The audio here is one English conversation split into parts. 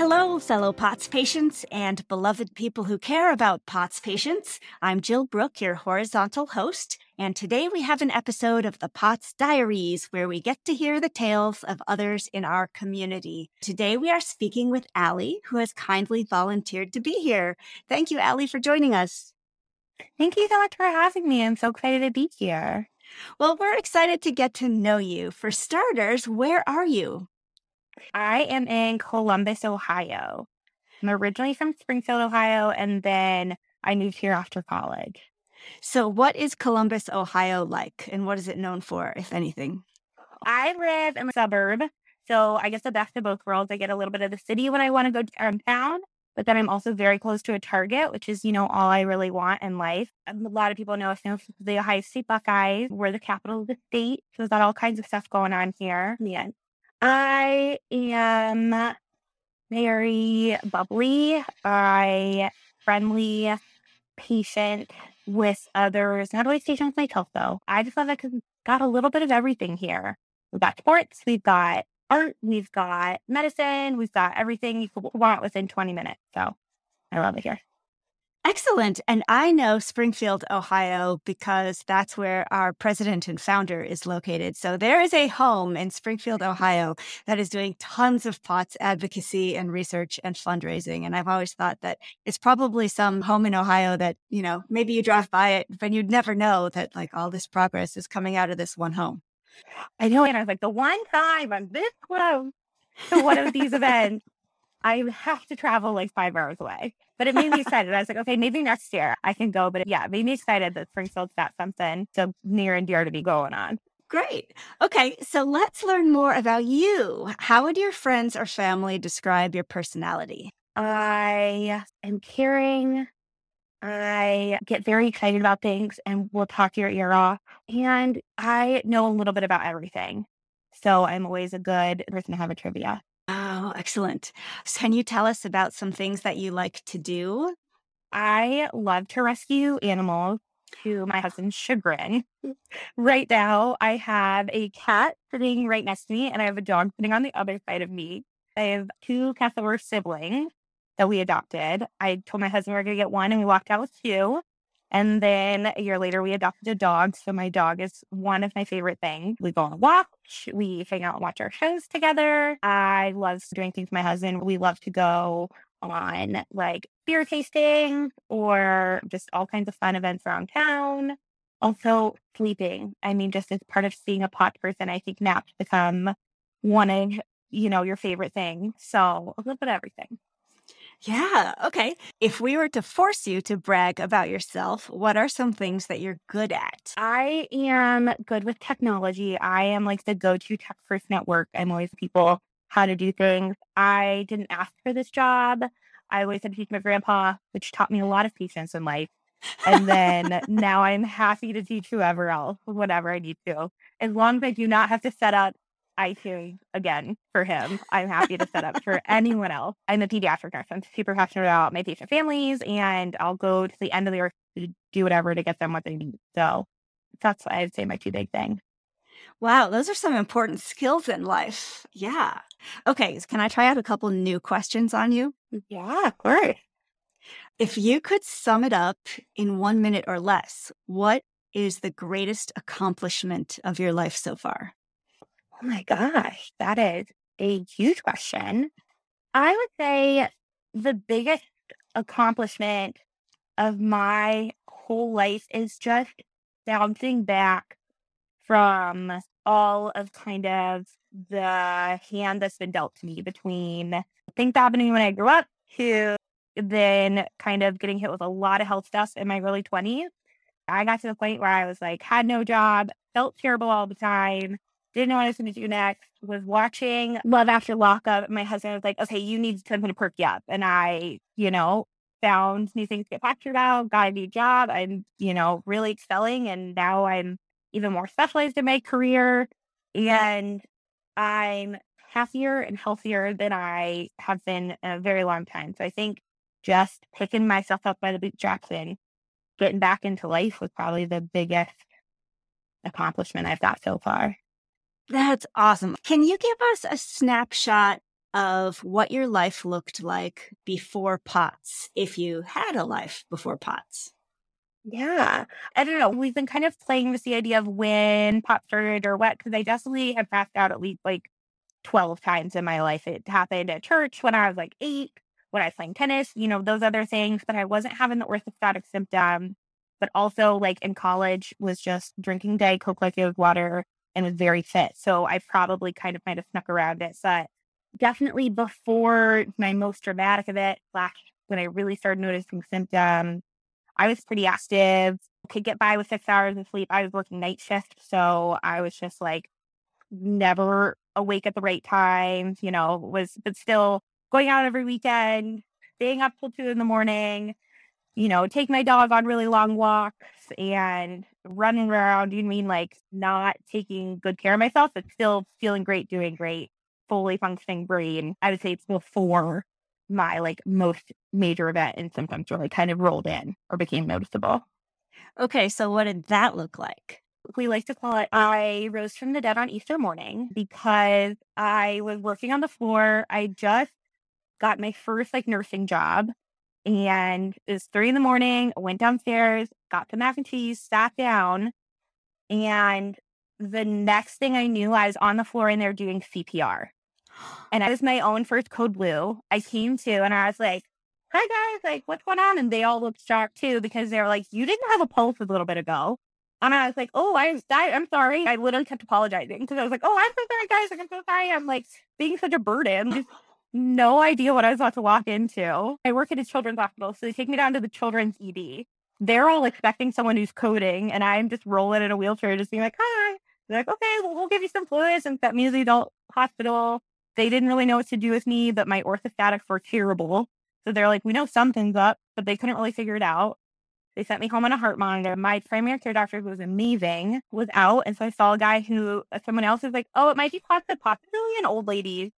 Hello, fellow POTS patients and beloved people who care about POTS patients. I'm Jill Brook, your horizontal host, and today we have an episode of the POTS Diaries where we get to hear the tales of others in our community. Today we are speaking with Allie, who has kindly volunteered to be here. Thank you, Allie, for joining us. Thank you so much for having me. I'm so excited to be here. Well, we're excited to get to know you. For starters, where are you? I am in Columbus, Ohio. I'm originally from Springfield, Ohio, and then I moved here after college. So, what is Columbus, Ohio like, and what is it known for, if anything? I live in a suburb. So, I guess the best of both worlds. I get a little bit of the city when I want to go um, downtown, but then I'm also very close to a Target, which is, you know, all I really want in life. A lot of people know us the Ohio State Buckeyes. We're the capital of the state. So, we've got all kinds of stuff going on here. Yeah. I am very bubbly. I friendly, patient with others. Not always patient with myself though. I just love it because got a little bit of everything here. We've got sports, we've got art, we've got medicine, we've got everything you could want within 20 minutes. So I love it here. Excellent. And I know Springfield, Ohio, because that's where our president and founder is located. So there is a home in Springfield, Ohio that is doing tons of POTS advocacy and research and fundraising. And I've always thought that it's probably some home in Ohio that, you know, maybe you drive by it, but you'd never know that like all this progress is coming out of this one home. I know. And I was like, the one time I'm this close to one of these events, I have to travel like five hours away. But it made me excited. I was like, okay, maybe next year I can go. But yeah, it made me excited that Springfield's got something so near and dear to be going on. Great. Okay, so let's learn more about you. How would your friends or family describe your personality? I am caring. I get very excited about things and will talk your ear off. And I know a little bit about everything. So I'm always a good person to have a trivia. Oh, excellent. Can you tell us about some things that you like to do? I love to rescue animals to my husband's chagrin. right now, I have a cat sitting right next to me, and I have a dog sitting on the other side of me. I have two cats that were siblings that we adopted. I told my husband we are going to get one, and we walked out with two. And then a year later, we adopted a dog. So my dog is one of my favorite things. We go on a walk, we hang out and watch our shows together. I love doing things with my husband. We love to go on like beer tasting or just all kinds of fun events around town. Also, sleeping. I mean, just as part of being a pot person, I think naps become one of, you know, your favorite things. So a little bit of everything. Yeah. Okay. If we were to force you to brag about yourself, what are some things that you're good at? I am good with technology. I am like the go to tech first network. I'm always people how to do things. I didn't ask for this job. I always had to teach my grandpa, which taught me a lot of patience in life. and then now I'm happy to teach whoever else, whatever I need to, as long as I do not have to set up iTunes again for him. I'm happy to set up for anyone else. I'm a pediatric nurse. I'm super passionate about my patient families, and I'll go to the end of the earth to do whatever to get them what they need. So that's I'd say my two big things. Wow, those are some important skills in life. Yeah. Okay, can I try out a couple new questions on you? Yeah, of course. If you could sum it up in one minute or less, what is the greatest accomplishment of your life so far? Oh my gosh, that is a huge question. I would say the biggest accomplishment of my whole life is just bouncing back from all of kind of the hand that's been dealt to me between things happening when I grew up to then kind of getting hit with a lot of health stuff in my early 20s. I got to the point where I was like, had no job, felt terrible all the time, didn't know what I was going to do next, was watching Love After Lockup. My husband was like, okay, you need something to perk you up. And I, you know, found new things to get passionate about, got a new job. I'm, you know, really excelling. And now I'm even more specialized in my career. And I'm happier and healthier than I have been in a very long time. So I think just picking myself up by the bootstraps and getting back into life was probably the biggest accomplishment I've got so far. That's awesome. Can you give us a snapshot of what your life looked like before POTS, if you had a life before POTS? Yeah. I don't know. We've been kind of playing with the idea of when POTS started or what, because I definitely have passed out at least like 12 times in my life. It happened at church when I was like eight, when I was playing tennis, you know, those other things, but I wasn't having the orthostatic symptom. But also, like in college, was just drinking Diet Coke like it was water, and was very fit. So I probably kind of might have snuck around it. But definitely before my most dramatic event, last when I really started noticing symptoms, I was pretty active, could get by with six hours of sleep. I was working night shift. So I was just like never awake at the right times, you know, was, but still going out every weekend, staying up till two in the morning, you know, take my dog on really long walks and running around. You mean like not taking good care of myself, but still feeling great, doing great, fully functioning brain. I would say it's before my like most major event and symptoms really kind of rolled in or became noticeable. Okay, so what did that look like? We like to call it I rose from the dead on Easter morning because I was working on the floor. I just got my first like nursing job and it was three in the morning. I went downstairs, got the mac and cheese, sat down, and the next thing I knew, I was on the floor and they're doing CPR. And I was my own first code blue. I came to and I was like, Hi guys, like what's going on? And they all looked shocked too because they were like, You didn't have a pulse a little bit ago. And I was like, Oh, I'm I'm sorry. I literally kept apologizing because I was like, Oh, I'm so sorry, guys. Like, I'm so sorry. I'm like being such a burden no idea what I was about to walk into. I work at a children's hospital, so they take me down to the children's ED. They're all expecting someone who's coding, and I'm just rolling in a wheelchair, just being like, "Hi." They're like, "Okay, well, we'll give you some fluids." And that means the adult hospital. They didn't really know what to do with me, but my orthostatics were terrible. So they're like, "We know something's up," but they couldn't really figure it out. They sent me home on a heart monitor. My primary care doctor, who was amazing, was out. And so I saw a guy who, someone else was like, oh, it might be possibly, possibly an old lady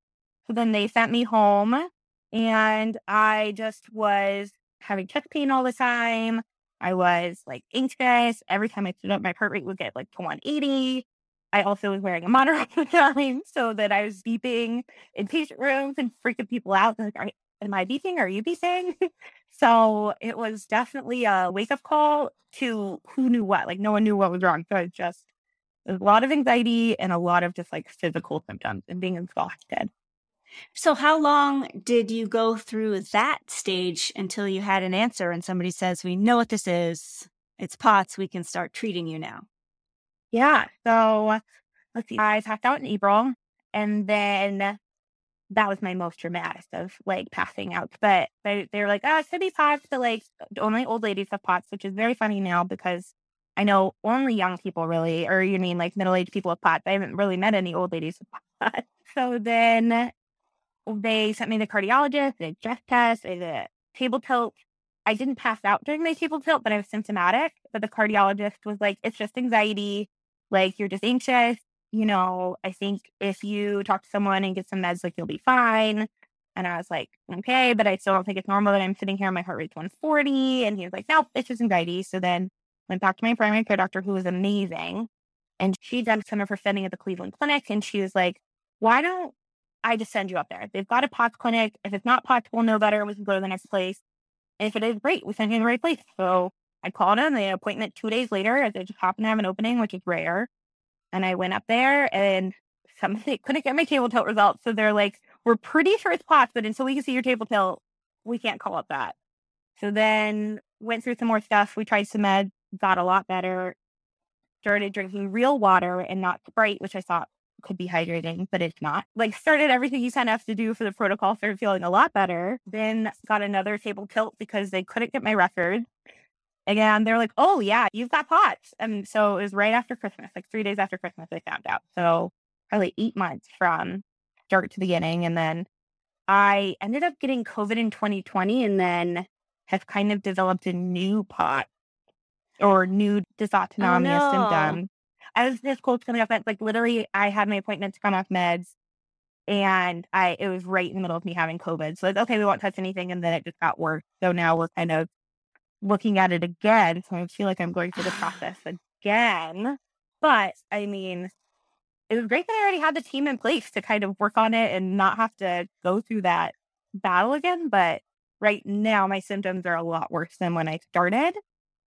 then they sent me home and I just was having chest pain all the time. I was like anxious. Every time I stood up, my heart rate would get like to 180. I also was wearing a monitor all the time so that I was beeping in patient rooms and freaking people out. Like, are, am I beeping? Are you beeping? so it was definitely a wake up call to who knew what. Like no one knew what was wrong. So it's just a lot of anxiety and a lot of just like physical symptoms and being exhausted. So, how long did you go through that stage until you had an answer and somebody says, We know what this is. It's POTS. We can start treating you now? Yeah. So, let's see. I passed out in April and then that was my most dramatic of like passing out. But they, they were like, oh, it could be POTS, but like only old ladies have POTS, which is very funny now because I know only young people really, or you mean like middle aged people with POTS. I haven't really met any old ladies with POTS. So then they sent me the cardiologist, the chest test, the table tilt. I didn't pass out during my table tilt, but I was symptomatic. But the cardiologist was like, it's just anxiety. Like, you're just anxious. You know, I think if you talk to someone and get some meds, like, you'll be fine. And I was like, okay, but I still don't think it's normal that I'm sitting here and my heart rate's 140. And he was like, no, it's just anxiety. So then went back to my primary care doctor, who was amazing. And she done some of her studying at the Cleveland Clinic. And she was like, why don't I just send you up there. They've got a POTS clinic. If it's not POTS, we'll know better. We can go to the next place. And if it is great, we send you in the right place. So I called them. They had an appointment two days later as they just happened to have an opening, which is rare. And I went up there and somebody couldn't get my table tilt results. So they're like, we're pretty sure it's POTS, but until we can see your table tilt, we can't call it that. So then went through some more stuff. We tried some meds, got a lot better. Started drinking real water and not Sprite, which I thought could be hydrating, but it's not. Like started everything you signed up to do for the protocol, started feeling a lot better. Then got another table tilt because they couldn't get my record. Again, they're like, oh yeah, you've got POTS. And so it was right after Christmas, like three days after Christmas, they found out. So probably eight months from start to beginning. And then I ended up getting COVID in 2020 and then have kind of developed a new pot or new Oh, dysautonomia no. symptom. I was this close coming off meds. Like literally, I had my appointment to come off meds, and I it was right in the middle of me having COVID. So it's okay, we won't touch anything, and then it just got worse. So now we're kind of looking at it again. So I feel like I'm going through the process again. But I mean, it was great that I already had the team in place to kind of work on it and not have to go through that battle again. But right now, my symptoms are a lot worse than when I started.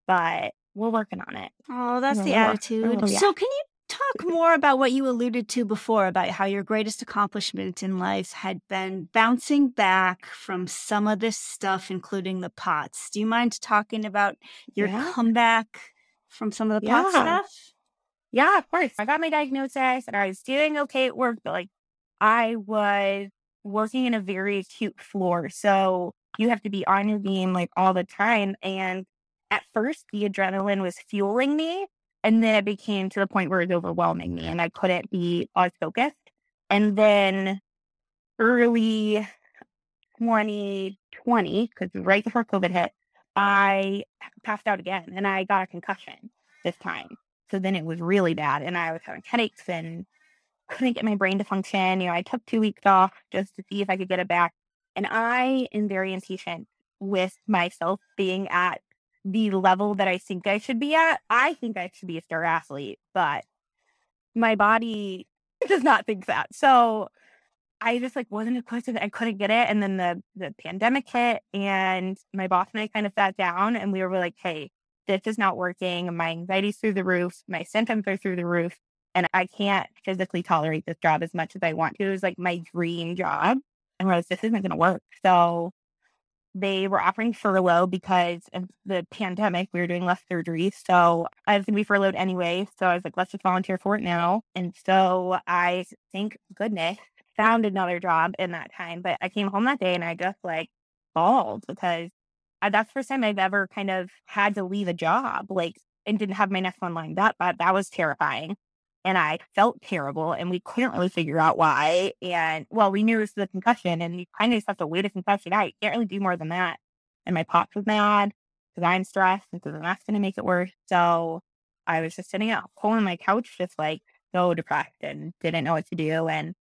But we're working on it. Oh, that's the work. attitude. So, can you talk more about what you alluded to before about how your greatest accomplishment in life had been bouncing back from some of this stuff, including the pots? Do you mind talking about your Yeah. comeback from some of the pot Yeah. stuff? Yeah, of course. I got my diagnosis and I was doing okay at work, but like I was working in a very acute floor. So you have to be on your game like all the time. And at first, the adrenaline was fueling me. And then it became to the point where it was overwhelming me and I couldn't be as focused. And then early 2020, because right before COVID hit, I passed out again and I got a concussion this time. So then it was really bad and I was having headaches and couldn't get my brain to function. You know, I took two weeks off just to see if I could get it back. And I am very impatient with myself being at the level that I think I should be at. I think I should be a star athlete, but my body does not think that. So I just like wasn't to. I couldn't get it. And then the the pandemic hit and my boss and I kind of sat down and we were like, hey, this is not working. My anxiety's through the roof. My symptoms are through the roof. And I can't physically tolerate this job as much as I want to. It was like my dream job. And we're like, this isn't gonna work. So they were offering furlough because of the pandemic. We were doing less surgeries. So I was going to be furloughed anyway. So I was like, let's just volunteer for it now. And so I, thank goodness, found another job in that time. But I came home that day and I just like bawled because I, that's the first time I've ever kind of had to leave a job, like, and didn't have my next one lined up. But that was terrifying. And I felt terrible, and we couldn't really figure out why. And well, we knew it was the concussion, and you kind of just have to wait a concussion. You can't really do more than that. And my POTS was mad because I'm stressed, and so then that's going to make it worse. So I was just sitting at home on my couch, just like so depressed and didn't know what to do. And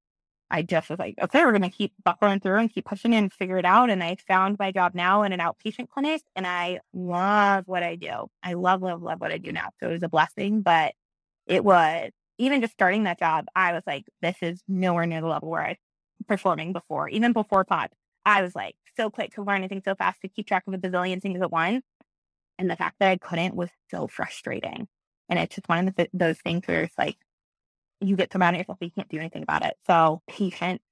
I just was like, okay, we're going to keep buckling through and keep pushing and figure it out. And I found my job now in an outpatient clinic, and I love what I do. I love, love, love what I do now. So it was a blessing, but it was even just starting that job, I was like, this is nowhere near the level where I was performing before. Even before POTS, I was like so quick to learn anything so fast to keep track of a bazillion things at once. And the fact that I couldn't was so frustrating. And it's just one of the, those things where it's like, you get so mad at yourself, you can't do anything about it. So patience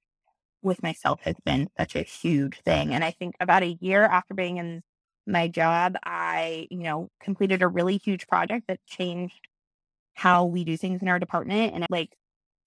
with myself has been such a huge thing. And I think about a year after being in my job, I, you know, completed a really huge project that changed how we do things in our department and like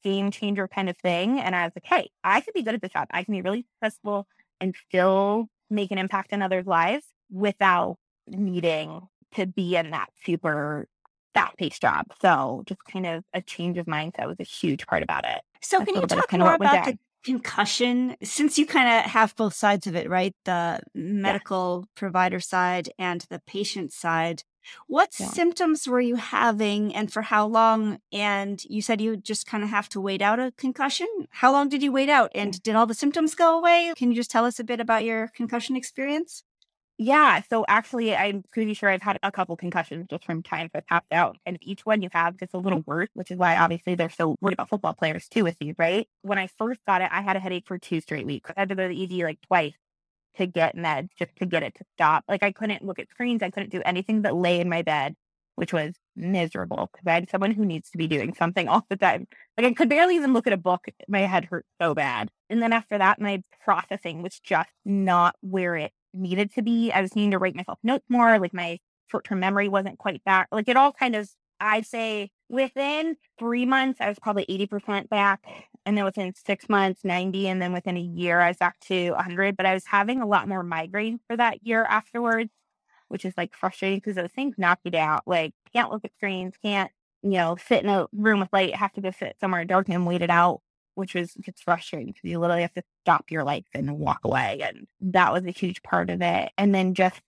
game changer kind of thing. And I was like, hey, I could be good at this job. I can be really successful and still make an impact in others' lives without needing to be in that super fast paced job. So just kind of a change of mindset was a huge part about it. So, That's can you little bit of talk more about the concussion? Since you kind of have both sides of it, right? The medical provider side and the patient side. What Yeah. symptoms were you having and for how long? And you said you just kind of have to wait out a concussion. How long did you wait out? And did all the symptoms go away? Can you just tell us a bit about your concussion experience? Yeah. So actually, I'm pretty sure I've had a couple concussions just from times I've tapped out. And each one you have gets a little worse, which is why obviously they're so worried about football players too with these, right? When I first got it, I had a headache for two straight weeks. I had to go to the ED like twice to get meds just to get it to stop. Like I couldn't look at screens. I couldn't do anything but lay in my bed, which was miserable because I had someone who needs to be doing something all the time. Like I could barely even look at a book. My head hurt so bad. And then after that, my processing was just not where it needed to be. I was needing to write myself notes more. Like my short term memory wasn't quite back. Like it all kind of, I'd say within three months, I was probably 80% back. And then within six months, 90. And then within a year, I was back to 100. But I was having a lot more migraine for that year afterwards, which is like frustrating because those things knock you down. Like can't look at screens, can't you know, sit in a room with light, have to go sit somewhere dark and wait it out, which was gets frustrating because you literally have to stop your life and walk away. And that was a huge part of it. And then just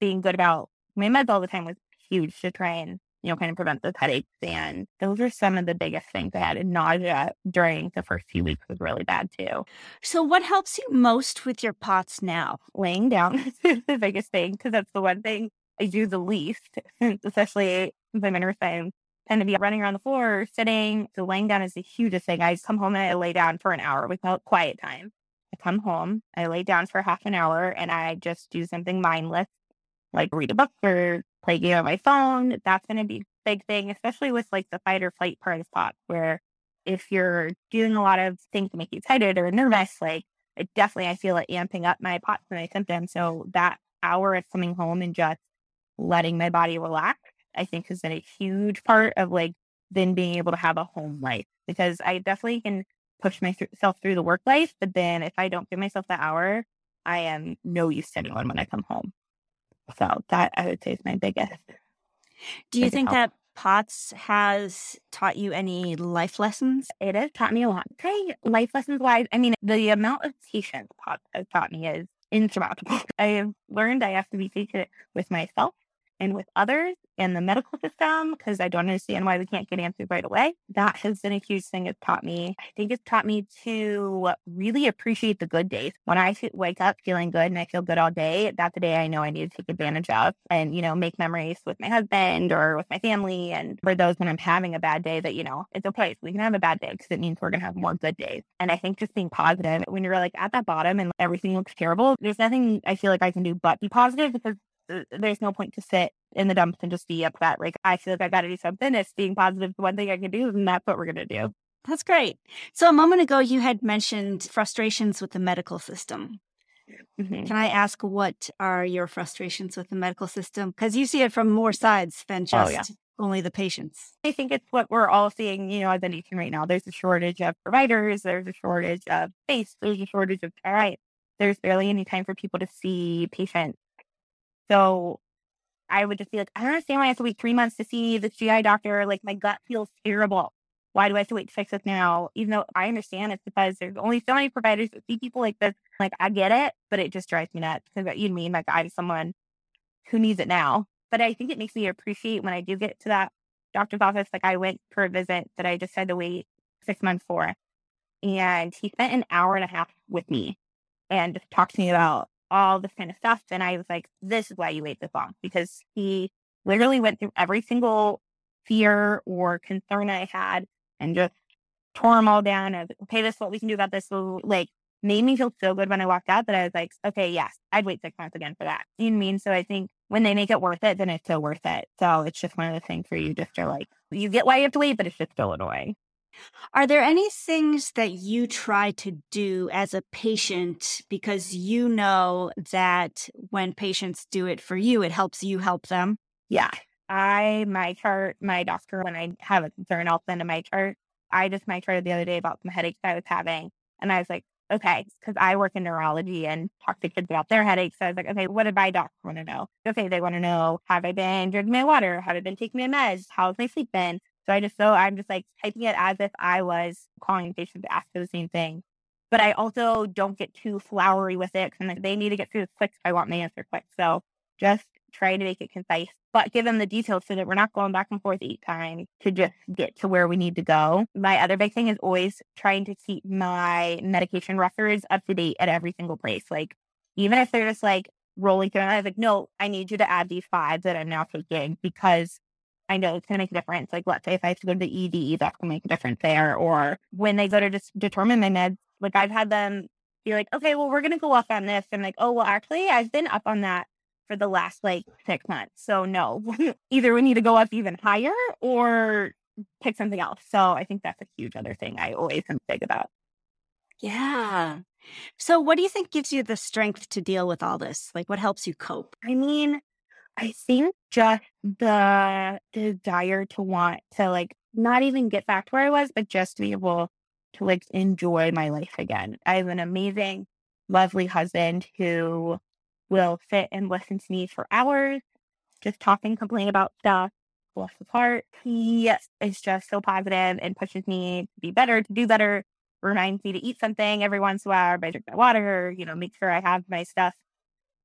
being good about my meds all the time was huge to try and you know, kind of prevent those headaches. And those are some of the biggest things I had. And nausea during the first few weeks was really bad too. So, what helps you most with your POTS now? Laying down is the biggest thing because that's the one thing I do the least, especially since I'm in. I tend to be running around the floor or sitting. So, laying down is the hugest thing. I come home and I lay down for an hour. We call it quiet time. I come home, I lay down for half an hour, and I just do something mindless like read a book or play a game on my phone. That's going to be a big thing, especially with like the fight or flight part of POTS, where if you're doing a lot of things to make you excited or nervous, like it definitely, I feel it amping up my POTS and my symptoms. So that hour of coming home and just letting my body relax, I think has been a huge part of like then being able to have a home life because I definitely can push myself through the work life. But then if I don't give myself that hour, I am no use to anyone when I come home. So that I would say is my biggest. Do you think help. that POTS has taught you any life lessons? It has taught me a lot. Okay, life lessons wise, I mean, the amount of patience POTS has taught me is insurmountable. I have learned I have to be patient with myself and with others in the medical system because I don't understand why we can't get answers right away. That has been a huge thing it's taught me. I think it's taught me to really appreciate the good days. When I wake up feeling good and I feel good all day, that's the day I know I need to take advantage of and, you know, make memories with my husband or with my family. And for those when I'm having a bad day, that, you know, it's okay. We can have a bad day because it means we're going to have more good days. And I think just being positive when you're like at that bottom and everything looks terrible, there's nothing I feel like I can do but be positive because there's no point to sit in the dumps and just be upset. Like I feel like I got to do something. It's being positive is one thing I can do, and that's what we're gonna do. That's great. So a moment ago, you had mentioned frustrations with the medical system. Mm-hmm. Can I ask what are your frustrations with the medical system? Because you see it from more sides than just oh, yeah. only the patients. I think it's what we're all seeing, you know, as a nation right now. There's a shortage of providers, there's a shortage of space, there's a shortage of all right. There's barely any time for people to see patients so I would just be like, I don't understand why I have to wait three months to see the GI doctor. Like my gut feels terrible. Why do I have to wait to fix this now? Even though I understand it's because there's only so many providers that see people like this. Like I get it, but it just drives me nuts because you mean like I'm someone who needs it now. But I think it makes me appreciate when I do get to that doctor's office. Like I went for a visit that I just had to wait six months for. And he spent an hour and a half with me and just talked to me about all this kind of stuff. And I was like, this is why you wait this long because he literally went through every single fear or concern I had and just tore them all down. And okay, this is what we can do about this. So like made me feel so good when I walked out that I was like, okay, yes, I'd wait six months again for that. You know what I mean? So I think when they make it worth it, then it's still worth it. So it's just one of the things for you just to like, you get why you have to wait, but it's just still annoying. Are there any things that you try to do as a patient because you know that when patients do it for you, it helps you help them? Yeah. I, MyChart, my doctor, when I have a concern, I'll send in MyChart. I just MyChart the other day about some headaches I was having. And I was like, okay, because I work in neurology and talk to kids about their headaches. So I was like, okay, what did my doctor want to know? Okay, they want to know, have I been drinking my water? Have I been taking my meds? How's my sleep been? So I just so I'm just like typing it as if I was calling a patient to ask for the same thing. But I also don't get too flowery with it because they need to get through this quick. If I want my answer quick. So just try to make it concise, but give them the details so that we're not going back and forth eight times to just get to where we need to go. My other big thing is always trying to keep my medication records up to date at every single place. Like even if they're just like rolling through, I was like, no, I need you to add these five that I'm now taking because I know it's going to make a difference. Like, let's say if I have to go to the ED, that's going to make a difference there. Or when they go to just determine my meds, like I've had them be like, okay, well, we're going to go up on this. And like, oh, well, actually, I've been up on that for the last like six months. So no, either we need to go up even higher or pick something else. So I think that's a huge other thing I always am big about. Yeah. So what do you think gives you the strength to deal with all this? Like what helps you cope? I mean, I think just the desire to want to like not even get back to where I was, but just to be able to like enjoy my life again. I have an amazing, lovely husband who will sit and listen to me for hours, just talking, complaining about stuff. bless his heart. He is just so positive and pushes me to be better, to do better, reminds me to eat something every once in a while, I drink my water, you know, make sure I have my stuff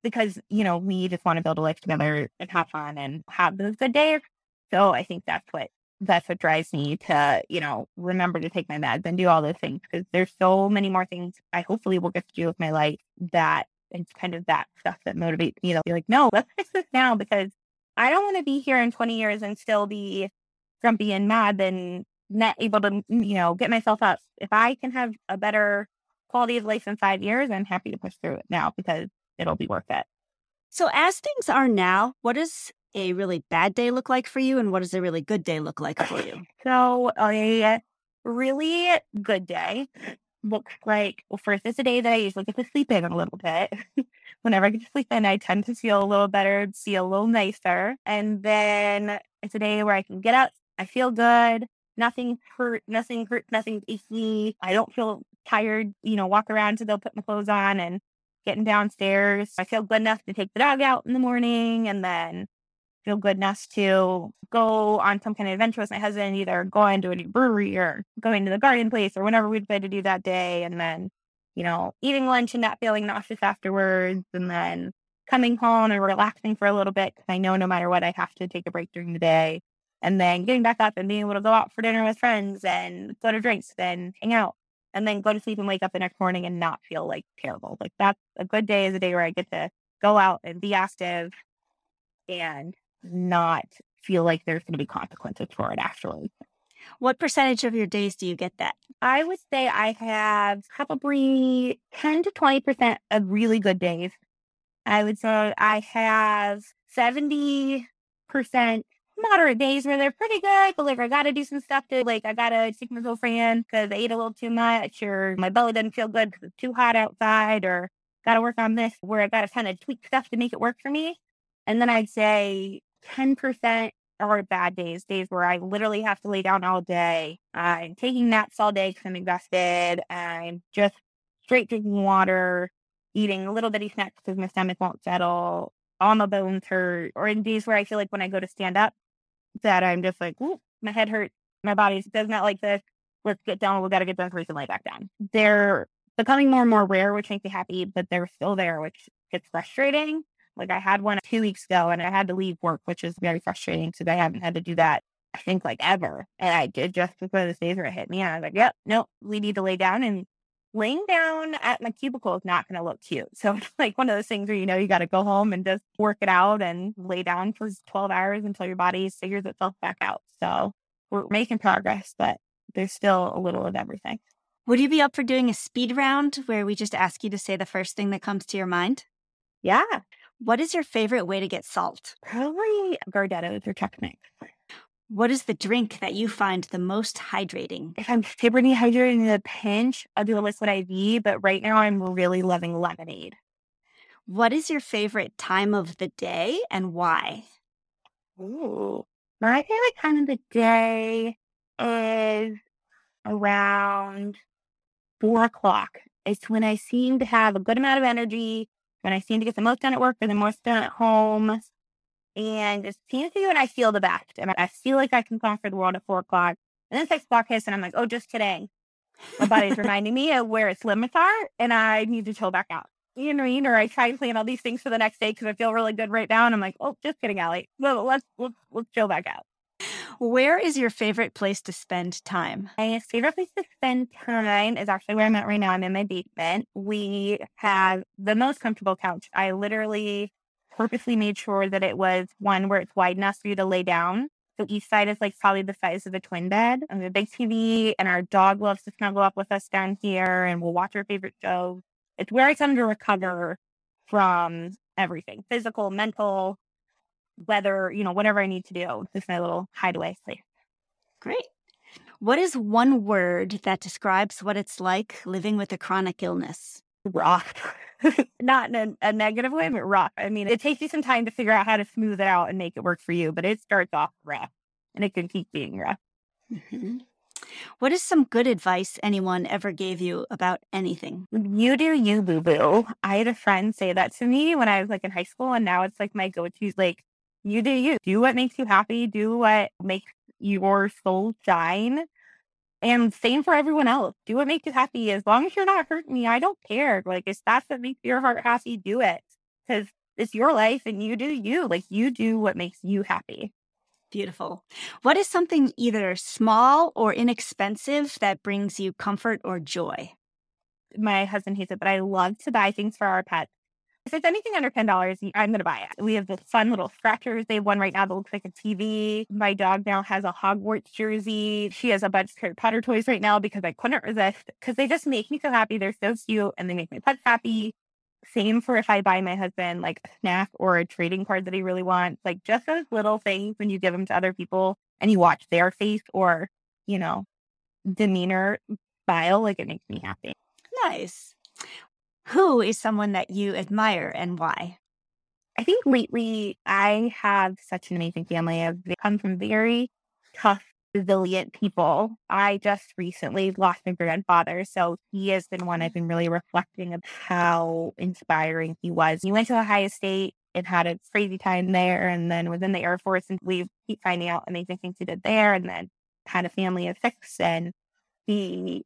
because, you know, we just want to build a life together and have fun and have those good days. So I think that's what that's what drives me to, you know, remember to take my meds and do all those things because there's so many more things I hopefully will get to do with my life that it's kind of that stuff that motivates me to be like, no, let's fix this now because I don't want to be here in 20 years and still be grumpy and mad and not able to, you know, get myself up. If I can have a better quality of life in five years, I'm happy to push through it now because it'll be worth it. So, as things are now, what does a really bad day look like for you, and what does a really good day look like for you? So, a really good day looks like well, first, it's a day that I usually get to sleep in a little bit. Whenever I get to sleep in, I tend to feel a little better, feel a little nicer. And then it's a day where I can get up, I feel good, nothing hurt, nothing hurt, nothing achy. I don't feel tired, you know, walk around to go put my clothes on and getting downstairs. I feel good enough to take the dog out in the morning and then feel good enough to go on some kind of adventure with my husband, either going to a new brewery or going to the garden place or whatever we decide to do that day. And then, you know, eating lunch and not feeling nauseous afterwards. And then coming home and relaxing for a little bit because I know no matter what, I have to take a break during the day. And then getting back up and being able to go out for dinner with friends and go to drinks and hang out and then go to sleep and wake up the next morning and not feel like terrible. Like that's a good day is a day where I get to go out and be active and not feel like there's going to be consequences for it actually. What percentage of your days do you get that? I would say I have probably 10 to 20% of really good days. I would say I have 70% moderate days where they're pretty good, but like I gotta do some stuff to like I gotta take my Zofran because I ate a little too much, or my belly doesn't feel good because it's too hot outside, or gotta work on this where I gotta kind of tweak stuff to make it work for me. And then I'd say 10% are bad days, days where I literally have to lay down all day. I'm taking naps all day because I'm exhausted. I'm just straight drinking water, eating a little bitty snacks because my stomach won't settle. All my bones hurt. Or in days where I feel like when I go to stand up, that I'm just like, Ooh, my head hurts. My body does not like this. Let's get down. We got to get done we can lay back down. They're becoming more and more rare, which makes me happy, but they're still there, which gets frustrating. Like I had one two weeks ago and I had to leave work, which is very frustrating because I haven't had to do that, I think, like ever. And I did just before the days where it hit me. And I was like, yep, nope, we need to lay down. And laying down at my cubicle is not going to look cute. So it's like one of those things where, you know, you got to go home and just work it out and lay down for 12 hours until your body figures itself back out. So we're making progress, but there's still a little of everything. Would you be up for doing a speed round where we just ask you to say the first thing that comes to your mind? Yeah. What is your favorite way to get salt? Probably Gardetto's or Mix. What is the drink that you find the most hydrating? If I'm super dehydrated in a pinch, I'll do a liquid IV, but right now I'm really loving lemonade. What is your favorite time of the day and why? Ooh, my favorite time of the day is around four o'clock. It's when I seem to have a good amount of energy when I seem to get the most done at work or the most done at home. And it seems to be when I feel the best. And I feel like I can conquer the world at four o'clock. And then six o'clock hits and I'm like, oh, just kidding. My body's reminding me of where its limits are and I need to chill back out. You know what I mean? Or I try and plan all these things for the next day because I feel really good right now. And I'm like, oh, just kidding, Allie. Well, let's, let's, let's chill back out. Where is your favorite place to spend time? My favorite place to spend time is actually where I'm at right now. I'm in my basement. We have the most comfortable couch. I literally purposely made sure that it was one where it's wide enough for you to lay down. So each side is like probably the size of a twin bed. And a big TV, and our dog loves to snuggle up with us down here, and we'll watch our favorite shows. It's where I come to recover from everything physical, mental, weather, you know, whatever I need to do. This is my little hideaway place. Great. What is one word that describes what it's like living with a chronic illness? Rough. Not in a, a, negative way, but rough. I mean, it takes you some time to figure out how to smooth it out and make it work for you, but it starts off rough and it can keep being rough. Mm-hmm. What is some good advice anyone ever gave you about anything? You do you, boo boo. I had a friend say that to me when I was like in high school, and now it's like my go to. Like, You do you. Do what makes you happy. Do what makes your soul shine. And same for everyone else. Do what makes you happy. As long as you're not hurting me, I don't care. Like, if that's what makes your heart happy, do it. Because it's your life and you do you. Like, you do what makes you happy. Beautiful. What is something either small or inexpensive that brings you comfort or joy? My husband hates it, but I love to buy things for our pets. If it's anything under ten dollars, I'm gonna buy it. We have the fun little scratchers. They have one right now that looks like a TV. My dog now has a Hogwarts jersey. She has a bunch of Harry Potter toys right now because I couldn't resist because they just make me so happy. They're so cute and they make my pets happy. Same for if I buy my husband like a snack or a trading card that he really wants. Like just those little things when you give them to other people and you watch their face or, you know, demeanor smile, like it makes me happy. Nice. Who is someone that you admire and why? I think lately I have such an amazing family. I've come from very tough, resilient people. I just recently lost my grandfather. So he has been one I've mm. been really reflecting of how inspiring he was. He went to Ohio State and had a crazy time there and then was in the Air Force and we keep finding out amazing things he did there and then had a family of six and he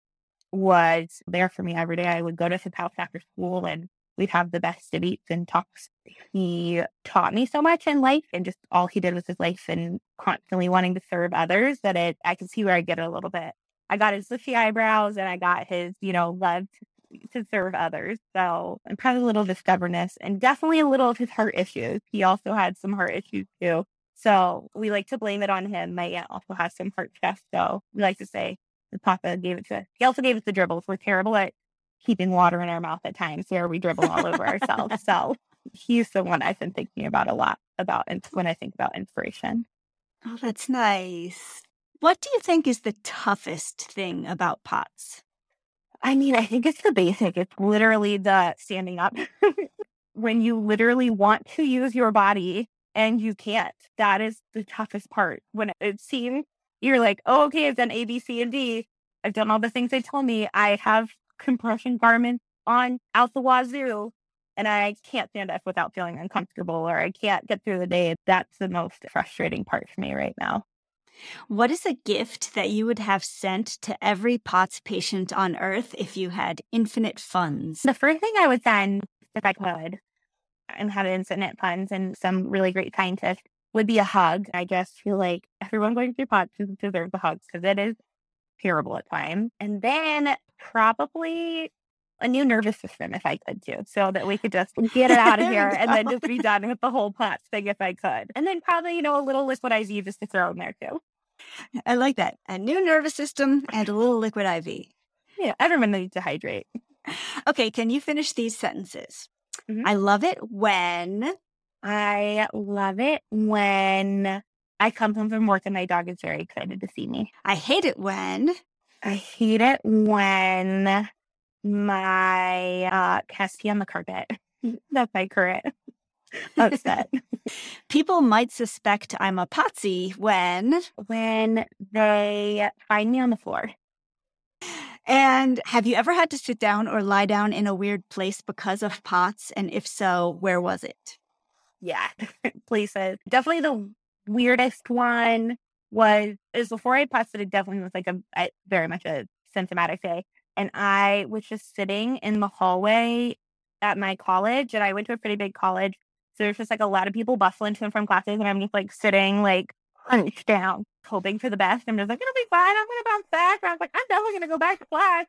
was there for me every day. I would go to his house after school and we'd have the best debates and talks. He taught me so much in life and just all he did was his life and constantly wanting to serve others that it I can see where I get a little bit. I got his bushy eyebrows and I got his, you know, love to, to serve others. So and probably a little stubbornness and definitely a little of his heart issues. He also had some heart issues too. So we like to blame it on him. My aunt also has some heart stuff. So we like to say Papa gave it to us. He also gave us the dribbles. We're terrible at keeping water in our mouth at times where we dribble all over ourselves. So he's the one I've been thinking about a lot about when I think about inspiration. Oh, that's nice. What do you think is the toughest thing about POTS? I mean, I think it's the basic. It's literally the standing up. when you literally want to use your body and you can't, that is the toughest part. When it seems you're like, oh, okay, I've done A, B, C, and D. I've done all the things they told me. I have compression garments on out the wazoo, and I can't stand up without feeling uncomfortable, or I can't get through the day. That's the most frustrating part for me right now. What is a gift that you would have sent to every POTS patient on earth if you had infinite funds? The first thing I would send, if I could, and had infinite funds and some really great scientists, would be a hug. I just feel like everyone going through POTS deserves a hug because it is terrible at times. And then probably a new nervous system if I could too, so that we could just get it out of here and then just be done with the whole POTS thing if I could. And then probably, you know, a little liquid IV just to throw in there too. I like that. A new nervous system and a little liquid IV. Yeah, everyone needs to hydrate. Okay, can you finish these sentences? Mm-hmm. I love it when I love it when I come home from work and my dog is very excited to see me. I hate it when I hate it when my uh, cats pee on the carpet. That's my current upset. People might suspect I'm a POTSie when when they find me on the floor. And have you ever had to sit down or lie down in a weird place because of POTS? And if so, where was it? Yeah, places. Definitely the weirdest one was is before I posted it definitely was like a, a very much a symptomatic day. And I was just sitting in the hallway at my college and I went to a pretty big college. So there's just like a lot of people bustling to and from classes and I'm just like sitting like hunched down, hoping for the best. I'm just like, it'll be fine. I'm gonna bounce back. And I was like, I'm definitely gonna go back to class.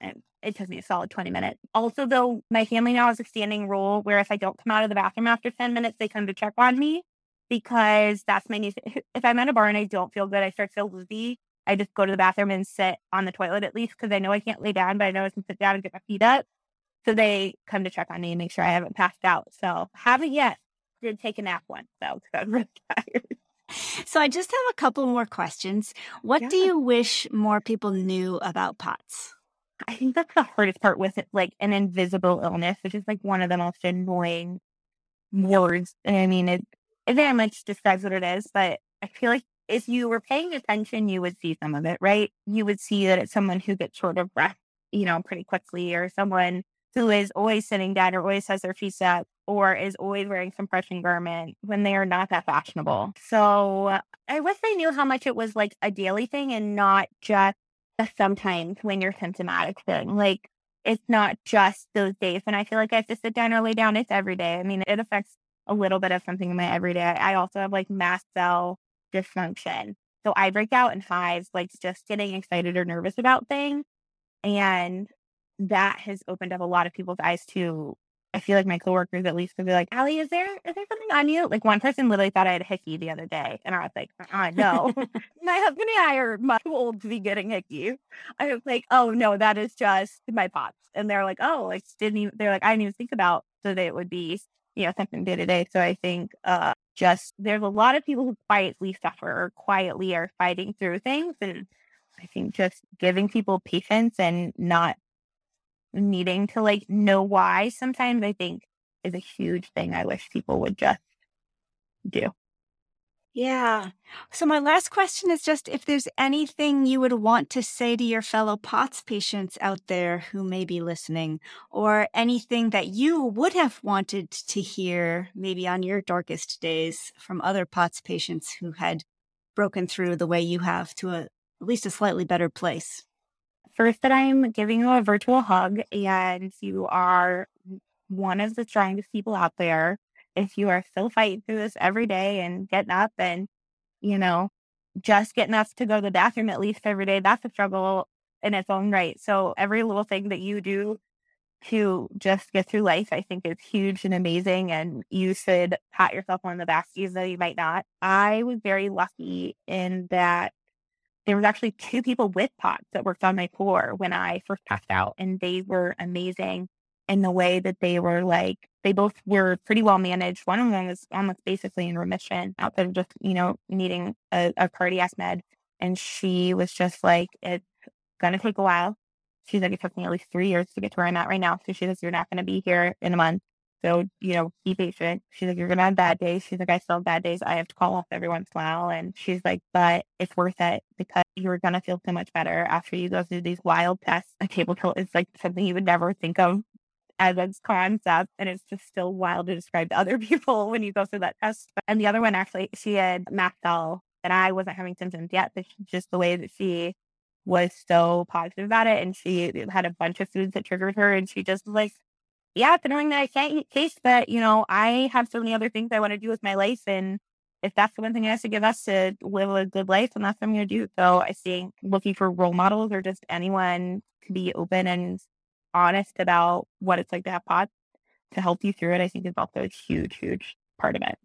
And it took me a solid 20 minutes. Also, though, my family now has a standing rule where if I don't come out of the bathroom after 10 minutes, they come to check on me because that's my new If I'm at a bar and I don't feel good, I start to feel loopy. I just go to the bathroom and sit on the toilet at least because I know I can't lay down, but I know I can sit down and get my feet up. So they come to check on me and make sure I haven't passed out. So haven't yet. Did take a nap once though because I was really tired. So I just have a couple more questions. What yeah. do you wish more people knew about POTS? I think that's the hardest part with it, like an invisible illness, which is like one of the most annoying words. And I mean, it, it very much describes what it is, but I feel like if you were paying attention, you would see some of it, right? You would see that it's someone who gets short of breath, you know, pretty quickly, or someone who is always sitting down or always has their feet up, or is always wearing some compression garment when they are not that fashionable. So I wish I knew how much it was like a daily thing and not just sometimes when you're symptomatic thing. Like it's not just those days when I feel like I have to sit down or lay down. It's every day. I mean, it affects a little bit of something in my everyday. I also have like mast cell dysfunction. So I break out in hives, like just getting excited or nervous about things. And that has opened up a lot of people's eyes to I feel like my coworkers at least would be like, Allie, is there is there something on you? Like one person literally thought I had a hickey the other day. And I was like, uh no. my husband and I are much too old to be getting hickey. I was like, oh no, that is just my POTS. And they're like, oh, like didn't even they're like, I didn't even think about so that it would be, you know, something day to day. So I think uh just there's a lot of people who quietly suffer or quietly are fighting through things. And I think just giving people patience and not needing to like know why sometimes I think is a huge thing I wish people would just do. Yeah. So, my last question is just if there's anything you would want to say to your fellow POTS patients out there who may be listening, or anything that you would have wanted to hear maybe on your darkest days from other POTS patients who had broken through the way you have to a, at least a slightly better place first that I'm giving you a virtual hug and you are one of the strongest people out there. If you are still fighting through this every day and getting up and, you know, just getting up to go to the bathroom at least every day, that's a struggle in its own right. So every little thing that you do to just get through life, I think is huge and amazing. And you should pat yourself on the back, even though you might not. I was very lucky in that there was actually two people with POTS that worked on my floor when I first passed out, and they were amazing in the way that they were like they both were pretty well managed. One of them was almost basically in remission outside of just you know needing a, a cardiac med, and she was just like, "It's gonna take a while." She's like, "It took me at least three years to get to where I'm at right now." So she says, "You're not gonna be here in a month." So, you know, be patient. She's like, you're going to have bad days. She's like, I still have bad days. I have to call off every once in a while. And she's like, but it's worth it because you're going to feel so much better after you go through these wild tests. A table tilt is like something you would never think of as a concept. And it's just still wild to describe to other people when you go through that test. And the other one, actually, she had mast cell and I wasn't having symptoms yet, but just the way that she was so positive about it. And she had a bunch of foods that triggered her. And she just like, yeah, annoying that I can't eat taste, but you know, I have so many other things I want to do with my life. And if that's the one thing I have to give us to live a good life, then that's what I'm going to do. So I think looking for role models or just anyone to be open and honest about what it's like to have POTS to help you through it, I think is also a huge, huge part of it.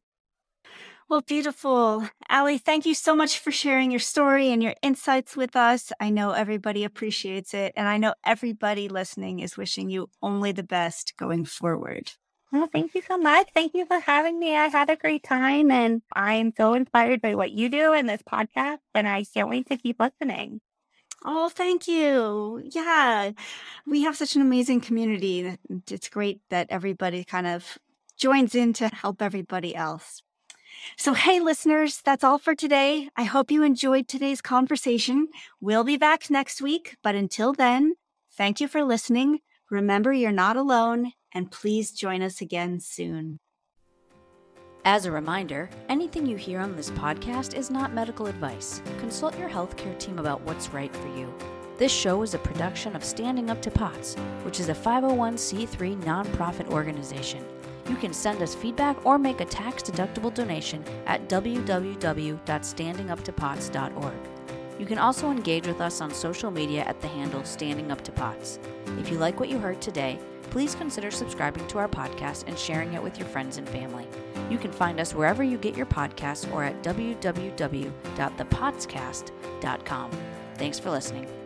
Well, beautiful. Allie, thank you so much for sharing your story and your insights with us. I know everybody appreciates it, and I know everybody listening is wishing you only the best going forward. Well, thank you so much. Thank you for having me. I had a great time, and I'm so inspired by what you do in this podcast, and I can't wait to keep listening. Oh, thank you. Yeah, we have such an amazing community. It's great that everybody kind of joins in to help everybody else. So, hey, listeners, that's all for today. I hope you enjoyed today's conversation. We'll be back next week, but until then, thank you for listening. Remember, you're not alone, and please join us again soon. As a reminder, anything you hear on this podcast is not medical advice. Consult your healthcare team about what's right for you. This show is a production of Standing Up to POTS, which is a 501c3 nonprofit organization. You can send us feedback or make a tax deductible donation at www.standinguptopots.org. You can also engage with us on social media at the handle Standing Up to POTS. If you like what you heard today, please consider subscribing to our podcast and sharing it with your friends and family. You can find us wherever you get your podcasts or at www.thepotscast.com. Thanks for listening.